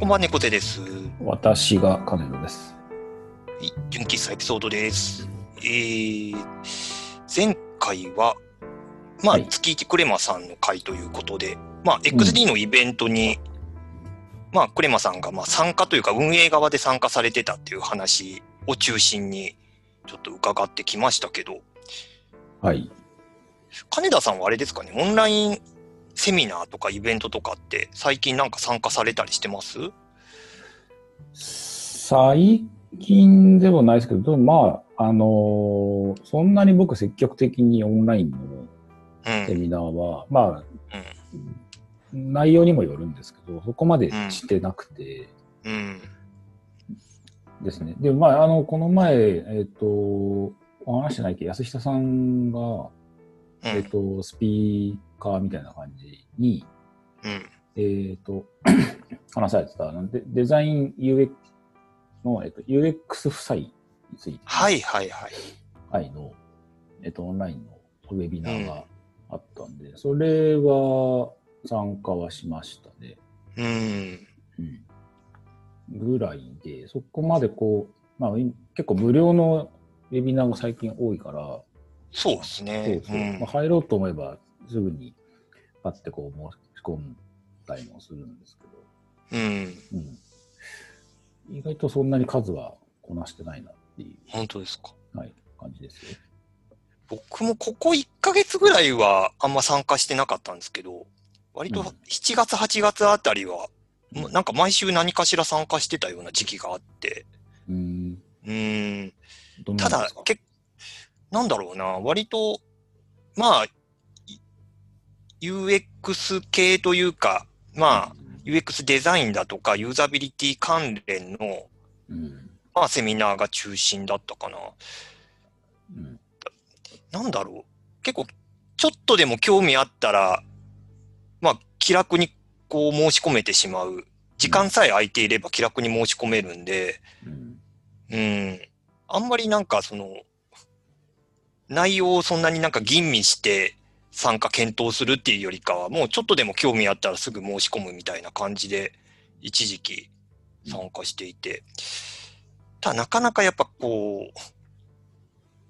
こんばんは、猫背です。は私が金野です。い、純喫茶エピソードです。えー、前回は、まあ、はい月一クレマさんの回ということで、まあ、XD のイベントに、まあ、クレマさんがまあ参加というか、運営側で参加されてたっていう話を中心に、ちょっと伺ってきましたけど、はい。金田さんはあれですかね、オンラインセミナーとかイベントとかって、最近なんか参加されたりしてます？最近ではないですけど、まあ、あのーそんなに僕積極的にオンラインのうん。セミナーは、まあ、内容にもよるんですけど、そこまでしてなくてうん。ですね。で、まあ、あの、この前、えっ、と、お話してないけ？ど、安下さんが、うん。えっ、と、スピーカーみたいな感じに、うん。えっ、と、話されてた、あのデデザイン UX の、えっと UX 負債について、はいはいはい。はい、の、えっと、オンラインのウェビナーがあったんで、それは参加はしましたね。うん。うん。ぐらいで、そこまでこう、まあ、い結構無料のウェビナーが最近多いから、そうですそうね。そううんまあ、入ろうと思えばすぐにパッてこう申し込んだりもするんですけど、うん。うん、意外とそんなに数はこなしてないなってい本当ですか。う、はい、感じですよ。僕もここ1ヶ月ぐらいはあんま参加してなかったんですけど、割とうん7月、8月あたりは、もうなんか毎週何かしら参加してたような時期があって、うーん。うん。ただけなんだろうな、割と、まあ、い UX 系というか、まあ、UX デザインだとか、ユーザビリティ関連の、うん。まあ、セミナーが中心だったかな。うん。なんだろう。結構、ちょっとでも興味あったら、まあ、気楽にこう申し込めてしまう。時間さえ空いていれば気楽に申し込めるんで、うん。うん。あんまりなんかその、内容をそんなになんか吟味して参加検討するっていうよりかは、もうちょっとでも興味あったらすぐ申し込むみたいな感じで、一時期参加していて。ただなかなかやっぱこう、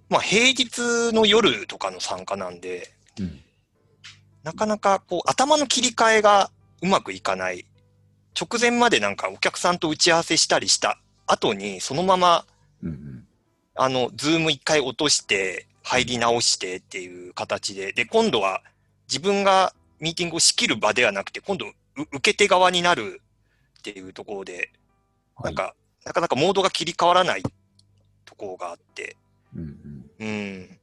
まあ平日の夜とかの参加なんで、うん。なかなかこう頭の切り替えがうまくいかない。直前までなんかお客さんと打ち合わせしたりした後に、そのままうん。あの、ズーム一回落として、入り直してっていう形で、で、今度は自分がミーティングを仕切る場ではなくて、今度、う受け手側になるっていうところで、はないん。か、なかなかモードが切り替わらないところがあって、うん。うん。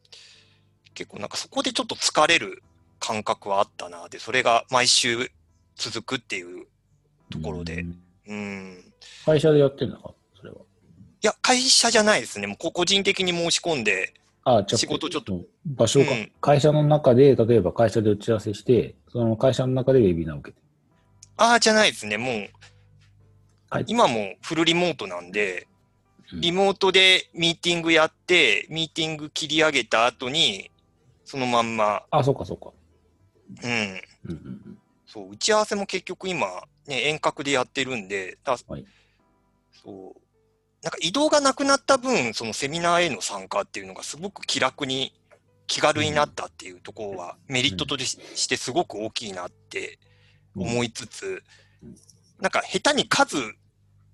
結構なんかそこでちょっと疲れる感覚はあったな。で、それが毎週続くっていうところでうんうん。会社でやってるのかそれは。いや、会社じゃないですね。もうこ個人的に申し込んで、あ、じゃあ仕事ちょっと。場所か、うん。会社の中で、例えば会社で打ち合わせして、その会社の中でウェビナーを受けて。ああ、じゃないですね。もう、はい。今もフルリモートなんで、うん。リモートでミーティングやって、ミーティング切り上げた後に、そのまんま、あ、そうかそうか。うん、うんうんそう、打ち合わせも結局今、ね、遠隔でやってるんで、だはい。そう、なんか移動がなくなった分、そのセミナーへの参加っていうのがすごく気楽に、気軽になったっていうところは、メリットとししてすごく大きいなってうん。思いつつうん、なんか下手に数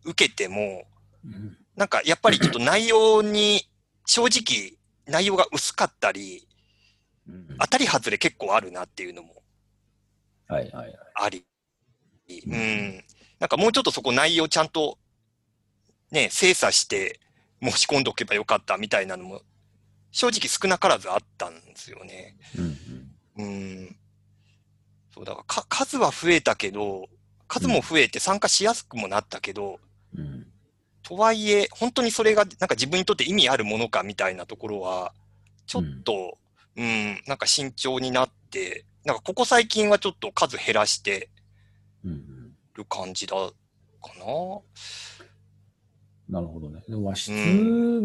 受けても、うんなんかやっぱりちょっと内容に、正直内容が薄かったり、うん当たり外れ結構あるなっていうのもはいはいはい。あり、ううんん。なんかもうちょっとそこ内容ちゃんとね、精査して申し込んでおけばよかったみたいなのも正直少なからずあったんですよね。うんうん。そう、だからか数は増えたけど、数も増えて参加しやすくもなったけど、うんうんとはいえ、本当にそれがなんか自分にとって意味あるものかみたいなところは、ちょっと、うん、なんか慎重になって、なんかここ最近はちょっと数減らしてうんうんる感じだかな。なるほどね。でも、質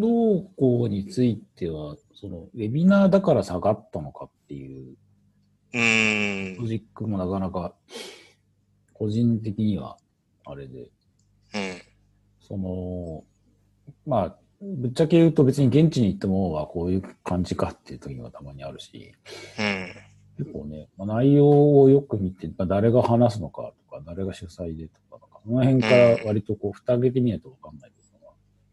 動向については、その、ウェビナーだから下がったのかっていううーん。ロジックもなかなか、個人的には、あれで。うん。その、まあ、ぶっちゃけ言うと別に現地に行っても、あこういう感じかっていう時がたまにあるし、うん。結構ね、まあ、内容をよく見て、まあ、誰が話すのかとか、誰が主催でとか、その辺から割とこう、蓋開けてみないとわかんない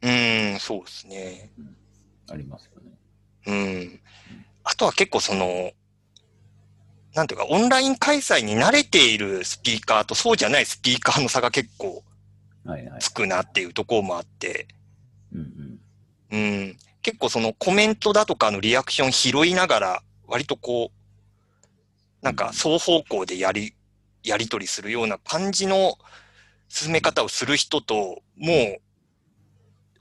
うん、そうですね。ありますよね。うん。あとは結構その、なんていうか、オンライン開催に慣れているスピーカーとそうじゃないスピーカーの差が結構はいはい。つくなっていうところもあって、うんうん。結構そのコメントだとかのリアクション拾いながら、割とこう、なんか双方向でやり、やり取りするような感じの進め方をする人と、もう、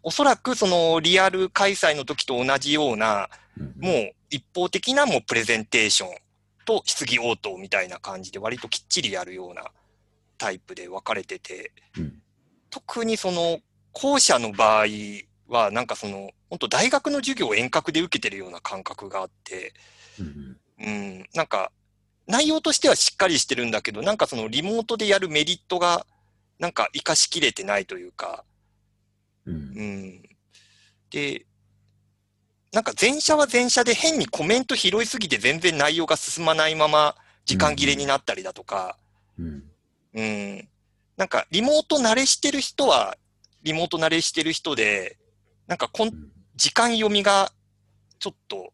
おそらくそのリアル開催の時と同じような、もう一方的なもうプレゼンテーションと質疑応答みたいな感じで割ときっちりやるようなタイプで分かれてて、うん。特にその後者の場合はなんかその本当大学の授業を遠隔で受けてるような感覚があって、うんうん、なんか内容としてはしっかりしてるんだけど、なんかそのリモートでやるメリットがなんか活かしきれてないというか、うん。うん。で、なんか前者は前者で変にコメント拾いすぎて全然内容が進まないまま時間切れになったりだとか、うん。うん。なんかリモート慣れしてる人はリモート慣れしてる人で、なんかこんうん。時間読みがちょっと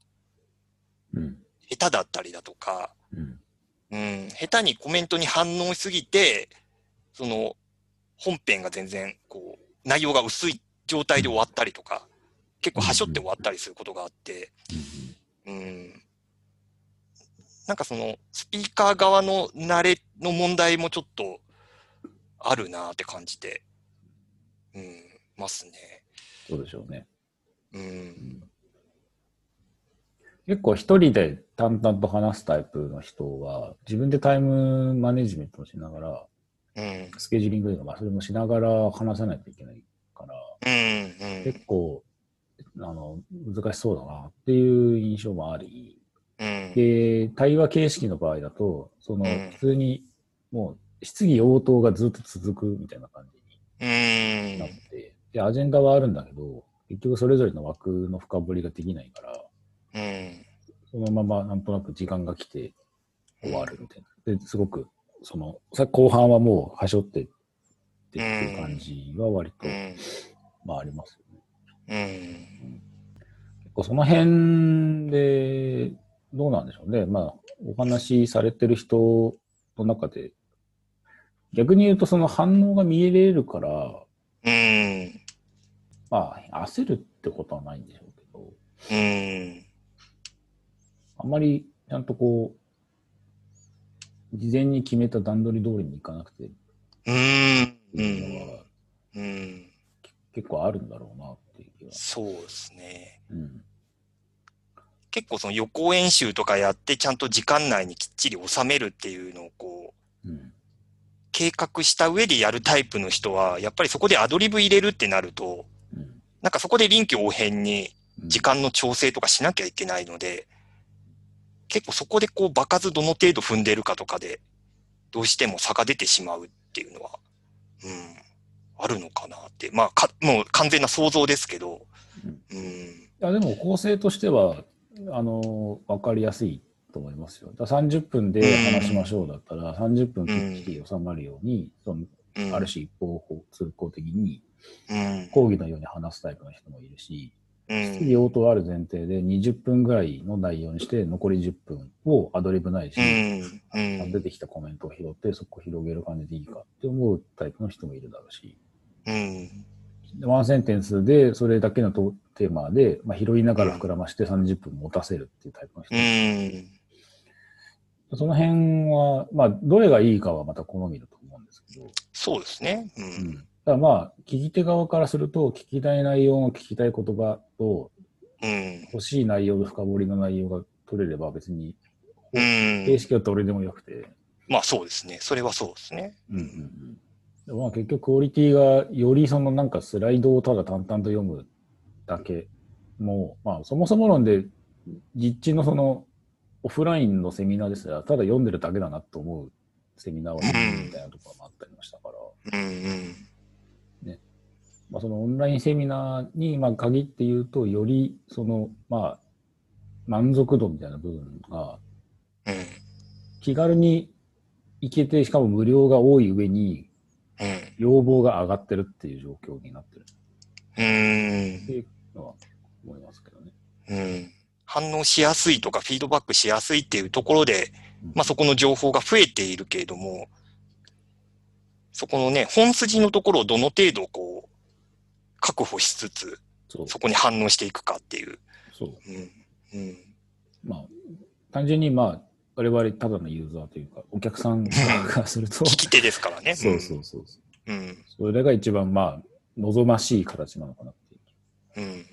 うん。下手だったりだとか、うん。うん、下手にコメントに反応しすぎて、その本編が全然こう内容が薄い状態で終わったりとか、結構端折って終わったりすることがあって、うん。なんかそのスピーカー側の慣れの問題もちょっとあるなって感じて、うん、ますね。そうでしょうね。うん。結構一人で淡々と話すタイプの人は、自分でタイムマネジメントをしながら、うん。スケジューリングとか、まあ、それもしながら話さないといけないから。結構、あの、難しそうだなっていう印象もあり、うん。で、対話形式の場合だと、そのうん、普通に、もう、質疑応答がずっと続くみたいな感じうんになって、で、アジェンダはあるんだけど、結局それぞれの枠の深掘りができないから、うん。そのままなんとなく時間が来て終わるみたいな。で、すごく、その、さ後半はもう、はしょってっていう感じは割と、うん。まあありますよね。うん。結構その辺で、どうなんでしょうね。まあ、お話しされてる人の中で、逆に言うとその反応が見えれるから、うん。まあ、焦るってことはないんでしょうけど、うん。あんまりちゃんとこう、事前に決めた段取り通りにいかなくて、うん。ういうのはん。うん。結構あるんだろうなっていう。そうですね。うん。結構その予行演習とかやってちゃんと時間内にきっちり収めるっていうのをこう、うん。計画した上でやるタイプの人は、やっぱりそこでアドリブ入れるってなると、うんなんかそこで臨機応変にうん時間の調整とかしなきゃいけないので、結構そこでこう場数どの程度踏んでるかとかで、どうしても差が出てしまうっていうのは、うん、あるのかなって。まあ、か、もう完全な想像ですけど、うん。うん、いや、でも構成としては、あの、わかりやすいと思いますよ。だから30分で話しましょうだったら、30分きっちり収まるように、そのうん、ある種一方通行的にうん、講義のように話すタイプの人もいるし、うん、質疑応答ある前提で20分ぐらいの内容にして、残り10分をアドリブないし、うん、うん、出てきたコメントを拾って、そこ広げる感じでいいかって思うタイプの人もいるだろうし、うん、でワンセンテンスでそれだけのトテーマで、まあ、拾いながら膨らまして30分持たせるっていうタイプの人。うもいるん、その辺は、まあ、どれがいいかはまた好みだと思うんですけど、そうですね。ううんだまあ、聞き手側からすると、聞きたい内容の聞きたい言葉と、うん、欲しい内容の深掘りの内容が取れれば別に、うん。形式はどれでもよくて、まあそうですね。それはそうですね。うんうんうんまあ結局クオリティがよりそのなんかスライドをただ淡々と読むだけもう、まあそもそも論で実地のそのオフラインのセミナーですらただ読んでるだけだなと思うセミナーはみたいなところもあったりましたから、うん、うん。あ、そのオンラインセミナーにまあ限って言うと、よりその、まあ、満足度みたいな部分がうん。気軽に行けて、しかも無料が多い上に、うん。要望が上がってるっていう状況になってるうーんっていうのは思いますけどね。うん。反応しやすいとかフィードバックしやすいっていうところで、うんまあそこの情報が増えているけれども、そこのね、本筋のところをどの程度こう、確保しつつ、そこに反応していくかっていう。そう。うん。うん。まあ、単純にまあ、我々ただのユーザーというか、お客さんからすると、聞き手ですからね。そうそうそうそう。うん。それが一番まあ、望ましい形なのかなってうん。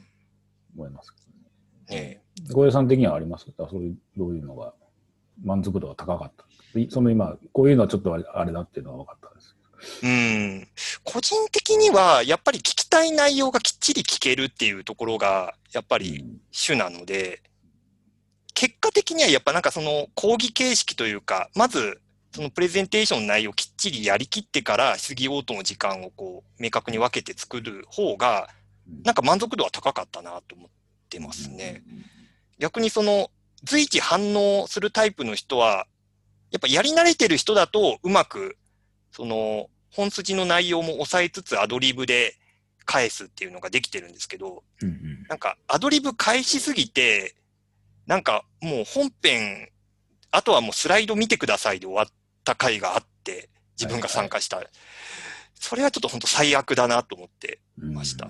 思いますけどね。ね小江さん的にはあります？かそういう、どういうのが満足度が高かったいその今、こういうのはちょっとあれあれだっていうのは分かったんですうん。個人的には、やっぱり聞きたい内容がきっちり聞けるっていうところが、やっぱ。り主なので、結果的にはやっぱなんかその講義形式というか、まず、そのプレゼンテーションの内容をきっちりやりきってから質疑応答の時間をこう明確に分けて作る方が、うんなんか満足度は高かったなと思ってますね。。逆にその随時反応するタイプの人は、やっぱやり慣れてる人だとうまく、その本筋の内容も抑えつつアドリブで返すっていうのができてるんですけど、うんうんなんかアドリブ返しすぎて、なんかもう本編、あとはもうスライド見てくださいで終わった回があって、自分が参加した。それはちょっと本当最悪だなと思ってうんました。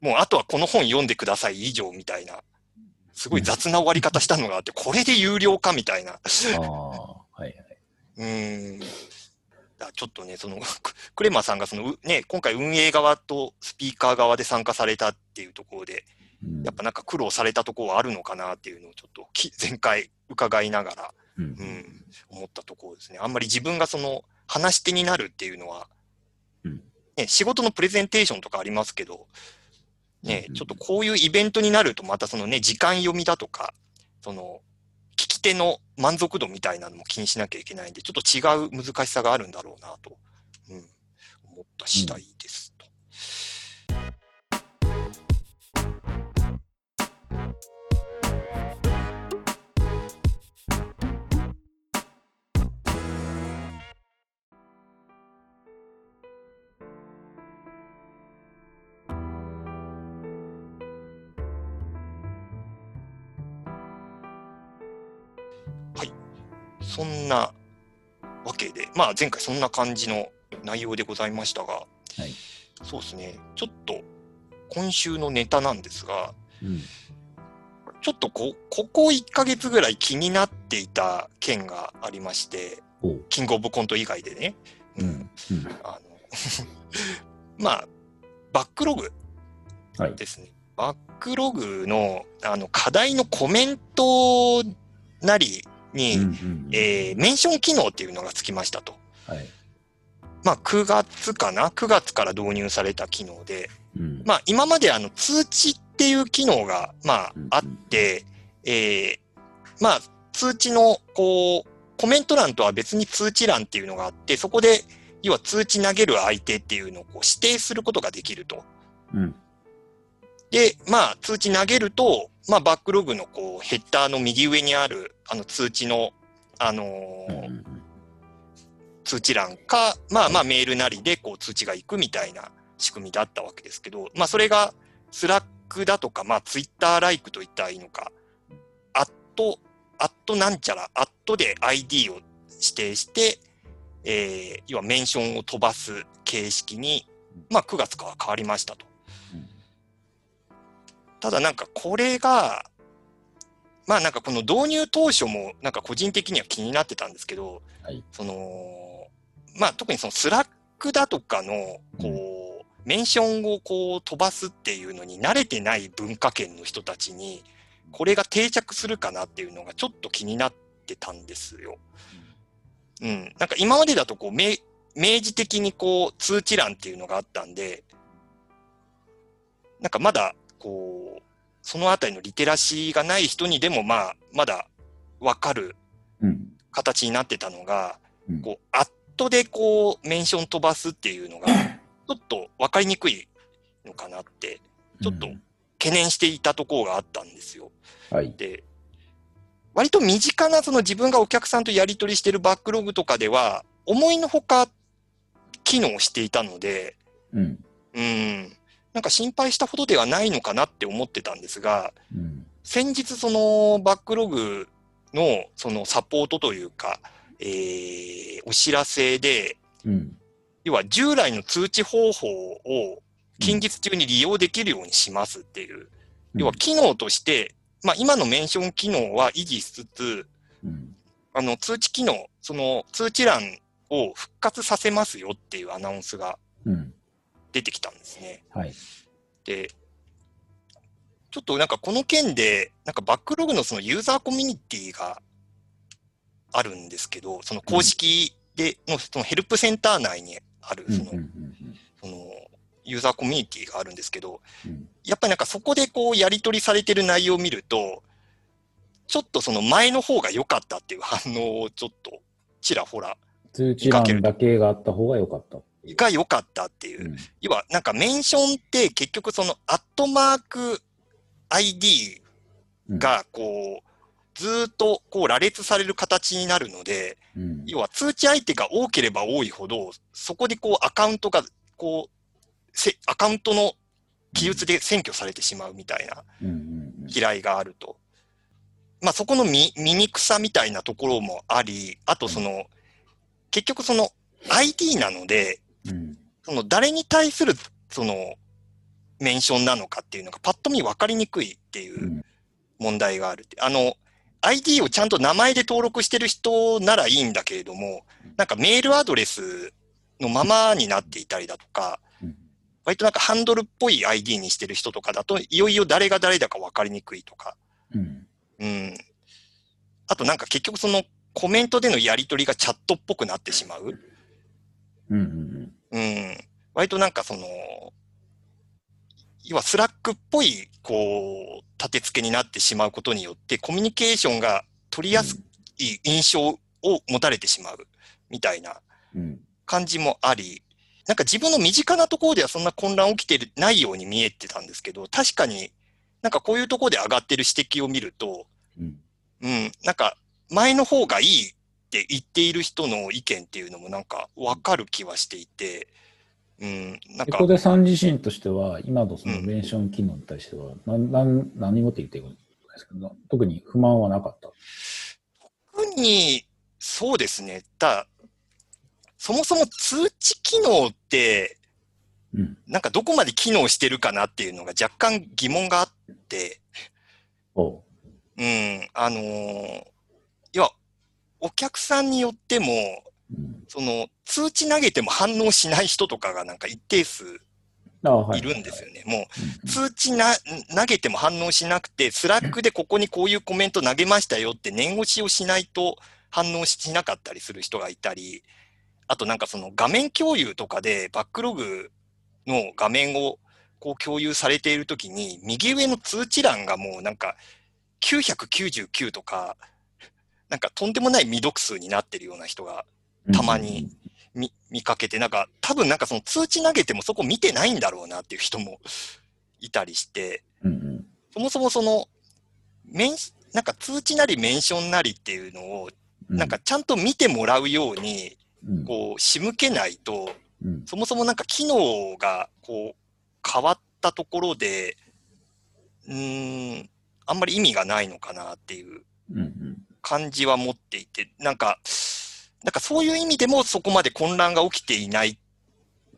もうあとはこの本読んでください以上みたいな、すごい雑な終わり方したのがあって、これで有料かみたいな。ああ、はいはい。うーん。だちょっとね、その、ク クレマさんがその、うね、今回運営側とスピーカー側で参加されたっていうところで、うん。やっぱなんか苦労されたところはあるのかなっていうのをちょっとき 前回伺いながら、うん。うん、思ったところですね。あんまり自分がその話し手になるっていうのは、うん。ね、仕事のプレゼンテーションとかありますけど、ねうん、ちょっとこういうイベントになるとまたそのね、時間読みだとか、その、聞手の満足度みたいなのも気にしなきゃいけないんで、ちょっと違う難しさがあるんだろうなと、うん、思った次第です。そんなわけで、まあ前回そんな感じの内容でございましたが、はい。そうですね、ちょっと今週のネタなんですが、うん。ちょっとこここ1ヶ月ぐらい気になっていた件がありまして、キングオブコント以外でね、うん。うん。あの まあ、バックログはい。ですね。バックログのあの課題のコメントなりに、うんうんえーメンション機能っていうのがつきましたと。はい。まあ、9月かな ?9 月から導入された機能で、うんまあ、今まであの通知っていう機能が、まあうん、あって、えーまあ、通知の、こう、コメント欄とは別に通知欄っていうのがあって、そこで、要は通知投げる相手っていうのをこう指定することができると。うんで、まあ、通知投げると、まあ、 Backlog のこう、ヘッダーの右上にある、あの通知の、あのー通知欄か、まあまあメールなりでこう通知が行くみたいな仕組みだったわけですけど、まあそれが Slack だとか、まあ Twitter like と言ったらいいのか、アット、アットなんちゃら、アットで ID を指定して、えー、要はメンションを飛ばす形式に、まあ9月から変わりましたと。ただなんかこれが、まあなんかこの導入当初もなんか個人的には気になってたんですけど、はいその、まあ特にその Slack だとかの、こう、メンションをこう飛ばすっていうのに慣れてない文化圏の人たちに、これが定着するかなっていうのがちょっと気になってたんですよ。うん。なんか今までだとこう、明明示的にこう、通知欄っていうのがあったんで、なんかまだ、こう、そのあたりのリテラシーがない人にでもまあ、まだわかるうん形になってたのが、うんこう、アットでこう、メンション飛ばすっていうのが、ちょっとわかりにくいのかなって、ちょっと懸念していたところがあったんですよ。はい。で、割と身近なその自分がお客さんとやり取りしてるバックログとかでは、思いのほか機能していたので、うん。うん、なんか心配したほどではないのかなって思ってたんですが、うん。先日そのバックログのそのサポートというか、えーお知らせで、うん。要は従来の通知方法を近日中に利用できるようにしますっていう、要は機能として、まあ今のメンション機能は維持しつつ、うん。あの通知機能、その通知欄を復活させますよっていうアナウンスがうん。出てきたんですね。はい。で、ちょっとなんかこの件で、なんかバックログのそのユーザーコミュニティがあるんですけど、その公式でのそのヘルプセンター内にあるうん。その、うん。そのユーザーコミュニティがあるんですけど、うん。やっぱりなんかそこでこうやり取りされてる内容を見ると、ちょっとその前の方が良かったっていう反応をちょっとちらほら通知欄だけがあった方が良かった。が良かったっていうう。ん。要はなんかメンションって結局そのアットマーク ID がこう、ずーっとこう羅列される形になるので、うん。要は通知相手が多ければ多いほど、そこでこうアカウントが、こう、せアカウントの記述で占拠されてしまうみたいな。嫌いがあると。まあそこの見醜さみたいなところもあり、あとその、結局その ID なので、うん。その誰に対するそのメンションなのかっていうのがパッと見分かりにくいっていううん問題があるって。あの、ID をちゃんと名前で登録してる人ならいいんだけれども、なんかメールアドレスのままになっていたりだとか、うん割となんかハンドルっぽい ID にしてる人とかだと、いよいよ誰が誰だか分かりにくいとか、うん。うん。あとなんか結局そのコメントでのやり取りがチャットっぽくなってしまう。うん。うん。うん。割となんかその、要は Slack っぽい、こう、立て付けになってしまうことによって、コミュニケーションが取りやすい印象を持たれてしまう、みたいなうん。感じもあり、なんか自分の身近なところではそんな混乱起きてないように見えてたんですけど、確かになんかこういうところで上がってる指摘を見ると、うん。うん、なんか前の方がいいって言っている人の意見っていうのもなんかわかる気はしていて、うん、なんかエコ、デさん自身としては、今のそのメンション機能に対しては、なん、なん、何もって言っていいんですけど、特に不満はなかった？特に、そうですね。ただ、そもそも通知機能って、うん。なんかどこまで機能してるかなっていうのが若干疑問があって、おう。うん、あのーお客さんによっても、うん。その、通知投げても反応しない人とかがなんか一定数いいるんですよね。もう、うん通知な、投げても反応しなくて、 Slackでここにこういうコメント投げましたよって念押しをしないと反応しなかったりする人がいたり、あとなんかその画面共有とかで Backlogの画面をこう共有されているときに、右上の通知欄がもうなんか999とか、なんかとんでもない未読数になってるような人がたまに。見見かけて、なんか多分なんかその通知投げてもそこ見てないんだろうなっていう人もいたりして。そもそもその、メンなんか通知なりメンションなりっていうのを、うん。なんかちゃんと見てもらうように、うん、こう、仕向けないと、うん。そもそもなんか機能がこう、変わったところで、うーん、あんまり意味がないのかなっていううんうん。感じは持っていて、なんか、なんかそういう意味でもそこまで混乱が起きていないっ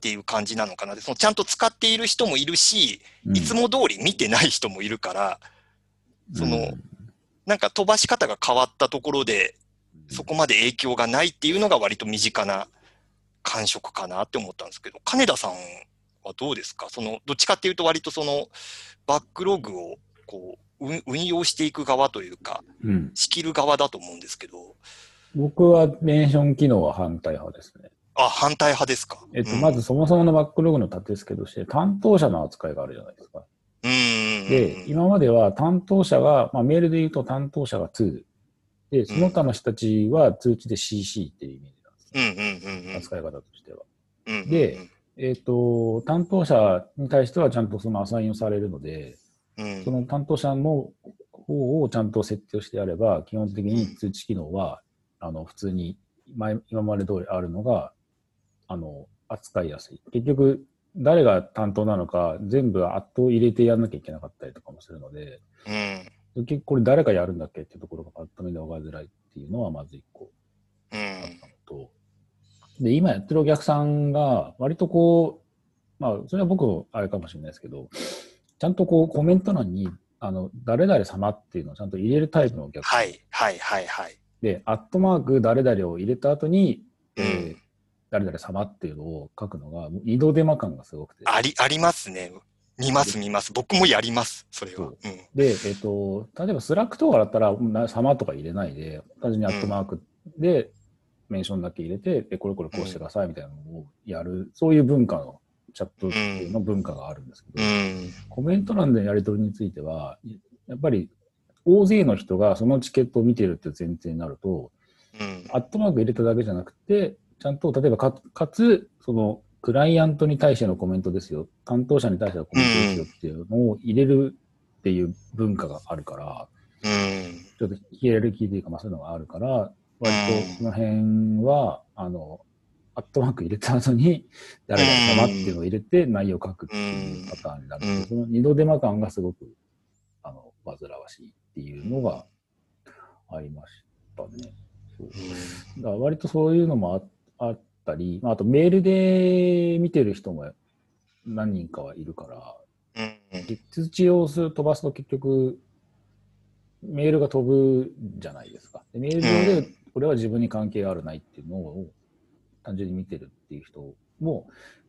ていう感じなのかな。で、そのちゃんと使っている人もいるし、うん。いつも通り見てない人もいるから、そのうんなんか飛ばし方が変わったところで、そこまで影響がないっていうのが割と身近な感触かなって思ったんですけど、金田さんはどうですか？その、どっちかっていうと割とその、バックログをこう、運運用していく側というか、うん。仕切る側だと思うんですけど、僕はメンション機能は反対派ですね。あ、反対派ですかえっと、うんまずそもそものバックログの立て付けとして、担当者の扱いがあるじゃないですか。うーん。で、今までは担当者が、まあ、メールで言うと担当者が2。で、その他の人たちは通知で CC っていうイメージなんですね。うんうんうんうん。扱い方としては。うんうんうんで、えっ、と、担当者に対してはちゃんとそのアサインをされるので、うんそ。の担当者の方をちゃんと設定をしてやれば、基本的に通知機能は、あの、普通に前、今まで通りあるのが、あの、扱いやすい。結局、誰が担当なのか、全部アットを入れてやんなきゃいけなかったりとかもするので、うん。結局これ誰がやるんだっけっていうところがパッと見で分かりづらいっていうのはまず一個うん。あったのと、で、今やってるお客さんが、割とこう、まあ、それは僕のあれかもしれないですけど、ちゃんとこう、コメント欄に、あの、誰々様っていうのをちゃんと入れるタイプのお客さん。はい、はい、はい、はい。で、アットマーク誰々を入れた後に、うんえー誰々様っていうのを書くのが、二度手間感がすごくて。あり、ありますね。見ます、見ます。僕もやります、それは。そううん。で、えっ、と、例えば Slackとかだったら、な様とか入れないで、単純にアットマークで、メンションだけ入れて、で、これこれこうしてくださいみたいなのをやる、そういう文化の、チャットの文化があるんですけど、うん。コメント欄でのやり取りについては、やっぱり大勢の人がそのチケットを見てるっていう前提になると、うん。アットマーク入れただけじゃなくて、ちゃんと例えばか、かつ、その、クライアントに対してのコメントですよ、担当者に対してのコメントですよっていうのを入れるっていう文化があるから、うん。ちょっとヒエラルキーというか、まあそういうのがあるから、割とその辺は、あの、アットマーク入れた後に、誰々様っていうのを入れて内容を書くっていうパターンになるので、うんその二度手間感がすごく、あの、煩わしいっていうのがありましたね。そうだから割とそういうのもああったり、まあ、あとメールで見てる人も何人かはいるから、うん。通知を飛ばすと結局、メールが飛ぶじゃないですか。でメール上で、これは自分に関係あるないっていうのを単純に見てるっていう人も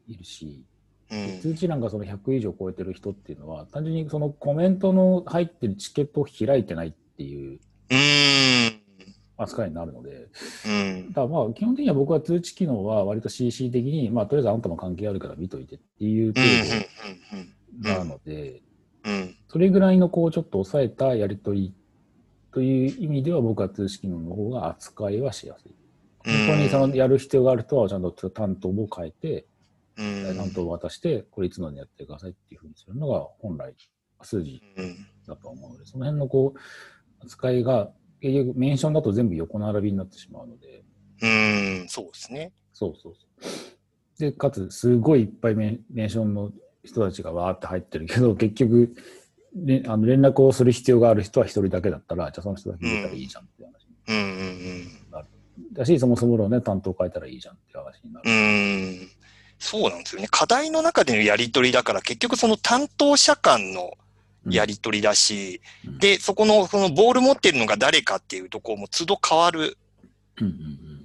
いるし、うん。通知欄がその100以上超えてる人っていうのは、単純にそのコメントの入ってるチケットを開いてないっていううん。扱いになるので、うん。だまあ基本的には僕は通知機能は割と CC 的に、まあとりあえずあんたも関係あるから見といてっていう程うん。度なので、うん。それぐらいのこうちょっと抑えたやり取りという意味では僕は通知機能の方が扱いはしやすい。本当にそのやる必要がある人はちゃんと担当を変えて、うん。担当を渡して、これいつのにやってくださいっていうふうにするのが本来数字うん。だと思うので、その辺のこう扱いが結局メンションだと全部横並びになってしまうので、うん。そうですね。そうそうそう。で、かつ、すごいいっぱいメンメンションの人たちがわーって入ってるけど、結局、ね、あの連絡をする必要がある人は一人だけだったら、じゃあその人だけ入れたらいいじゃんっていう話うん。うん。だし、そもそものね、担当変えたらいいじゃんって話になる。うん。そうなんですよね。課題の中でのやり取りだから、結局その担当者間のやり取りだし、うんで、そこの、そのボール持ってるのが誰かっていうところも都度変わる。うんうんう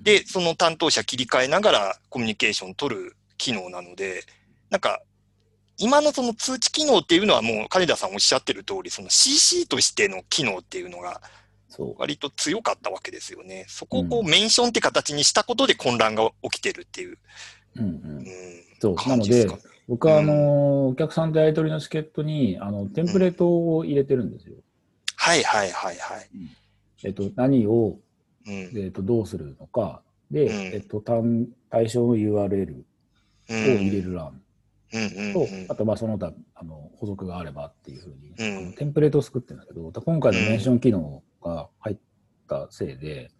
ん、で、その担当者切り替えながらコミュニケーション取る機能なので、なんか、今のその通知機能っていうのはもう金田さんおっしゃってる通り、その CC としての機能っていうのが。割と強かったわけですよね。そこをこううメンションって形にしたことで混乱が起きてるっていう、うんうん。うん、そう。なので。僕は、あの、お客さんとやり取りのチケットに、あの、テンプレートを入れてるんですよ。はいはいはいはい。えっと、何を、うん。えっと、どうするのか。で、うん。えっと、単対象の URL を入れる欄。うん。うん。と、うん。あと、まあ、その他、あの、補足があればっていうふうに、テンプレートを作ってるんだけど、今回のメンション機能が入ったせいで、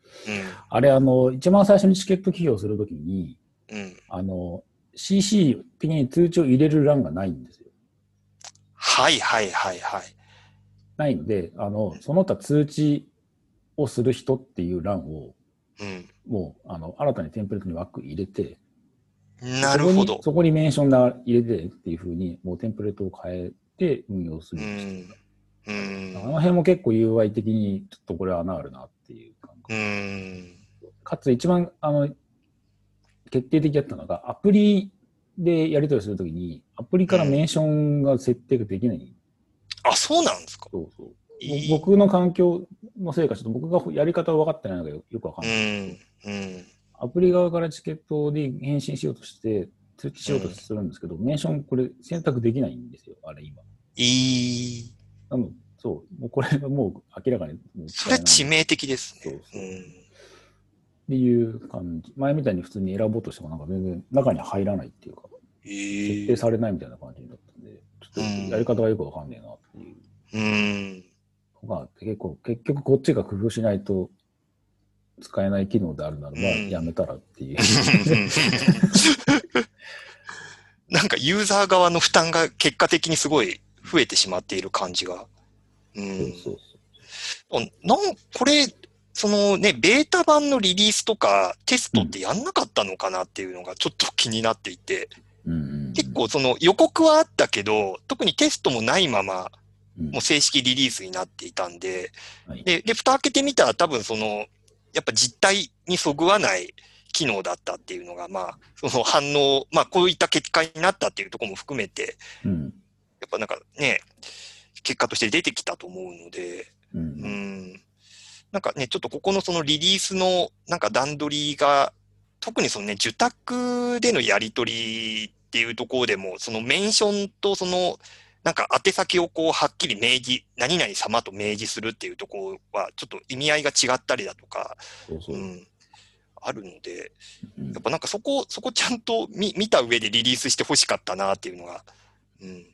あれ、あの、一番最初にチケット起業するときに、うんうんあの、CC 的に通知を入れる欄がないんですよ。はいはいはいはい。ないので、あの、その他通知をする人っていう欄を、うん。もう、あの、新たにテンプレートに枠入れて、なるほどそこに。そこにメンションが入れてっていうふうに、もうテンプレートを変えて運用すうるようにして。うんあの辺も結構 UI 的に、ちょっとこれは穴あるなっていう感覚。うん。かつ一番、あの、決定的だったのが、アプリでやり取りするときに、アプリからメンションが設定ができない。あ、そうなんですか？そうそう。僕の環境のせいか、ちょっと僕がやり方を分かってないのがよよくわかんうない。ん。うん。アプリ側からチケットで返信しようとして、通知しようとするんですけど、メンションこれ選択できないんですよ、あれ今。いい。なのそう、もうこれはもう明らかにそれ致命的ですね。そうそううん。っていう感じ。前みたいに普通に選ぼうとしてもなんか全然中に入らないっていうか、え設定されないみたいな感じだったんで、ちょっとやり方がよくわかんねえなっていう。うん。まあ、結構、結局こっちが工夫しないと使えない機能であるならば、うんやめたらっていう。なんかユーザー側の負担が結果的にすごい増えてしまっている感じが。うそんなんこれ、そのね、ベータ版のリリースとかテストってやんなかったのかなっていうのがちょっと気になっていて、結構その予告はあったけど、特にテストもないまま、うん。もう正式リリースになっていたんで、はい。で、で、蓋開けてみたら多分その、やっぱ実態にそぐわない機能だったっていうのが、まあ、その反応、まあ、こういった結果になったっていうところも含めて、うんやっぱなんかね、結果として出てきたと思うので、うんうん。なんかね、ちょっとここのそのリリースのなんか段取りが、特にそのね、受託でのやり取りっていうところでも、そのメンションとその、なんか宛先をこうはっきり明示、何々様と明示するっていうところは、ちょっと意味合いが違ったりだとか、そうそうう。ん、あるので、うんやっぱなんかそこ、そこちゃんと見見た上でリリースしてほしかったなっていうのが、うん。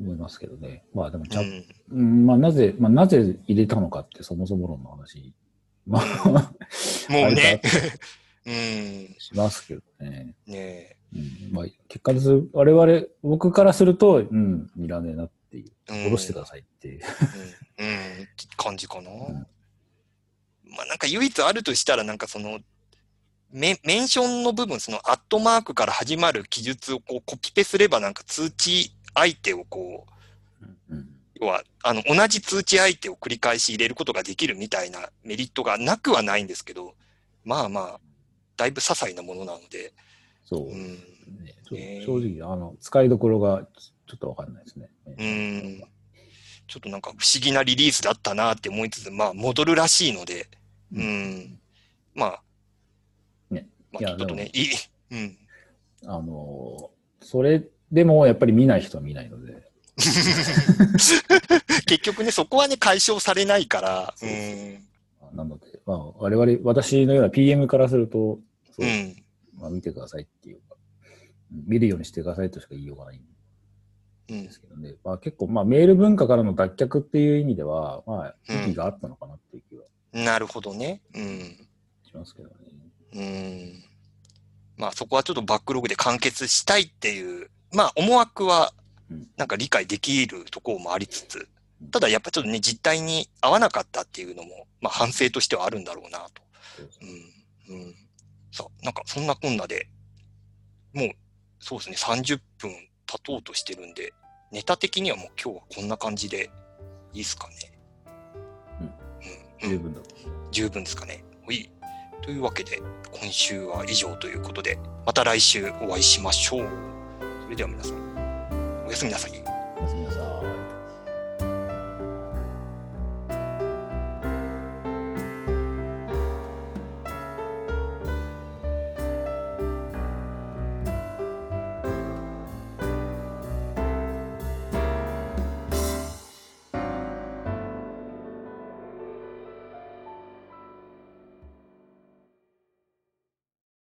思いますけどね。まあでもちゃ、うんん、うんまあなぜ、まあなぜ入れたのかってそもそも論の話、まあ、もうね うん、しますけどね。ねうん、まあ結果です。我々、僕からすると、うん、いらねえなっていう。うん下ろしてくださいっていう。うん、うん、感じかな。んまあなんか唯一あるとしたら、なんかその、メメンションの部分、そのアットマークから始まる記述をこうコピペすれば、なんか通知相手をこう、うん。要は、あの、同じ通知相手を繰り返し入れることができるみたいなメリットがなくはないんですけど、まあまあ、だいぶ些細なものなので、そう。うん、ね正直、あの、使いどころがちょっとわかんないですね。うん、ちょっとなんか不思議なリリースだったなって思いつつ、まあ戻るらしいので、ううん、まあ、ね。まあちょっとね、いい、うん。あの、それでもやっぱり見ない人は見ないので。結局ね、そこはね、解消されないから、なので、まあ、我々、私のような PM からすると、そううん、まあ、見てくださいっていうか、うん見るようにしてくださいとしか言いようがないんうんで、すけどね。まあ結構、まあメール文化からの脱却っていう意味では、まあうん意義があったのかなっていう気はなるほどね。うん。しますけどね。うん。まあそこはちょっとバックログで完結したいっていう、まあ思惑はうんなんか理解できるところもありつつ、ただやっぱちょっとね、実態に合わなかったっていうのも、まあ反省としてはあるんだろうなと。そうん。うん。さあ、なんかそんなこんなで、もう、そうですね、30分経とうとしてるんで、ネタ的にはもう今日はこんな感じでいいですかね。うんうん。十分だと。十分ですかね。ほい。というわけで、今週は以上ということで、また来週お会いしましょう。それでは皆さん、おやすみなさい。おやすみなさい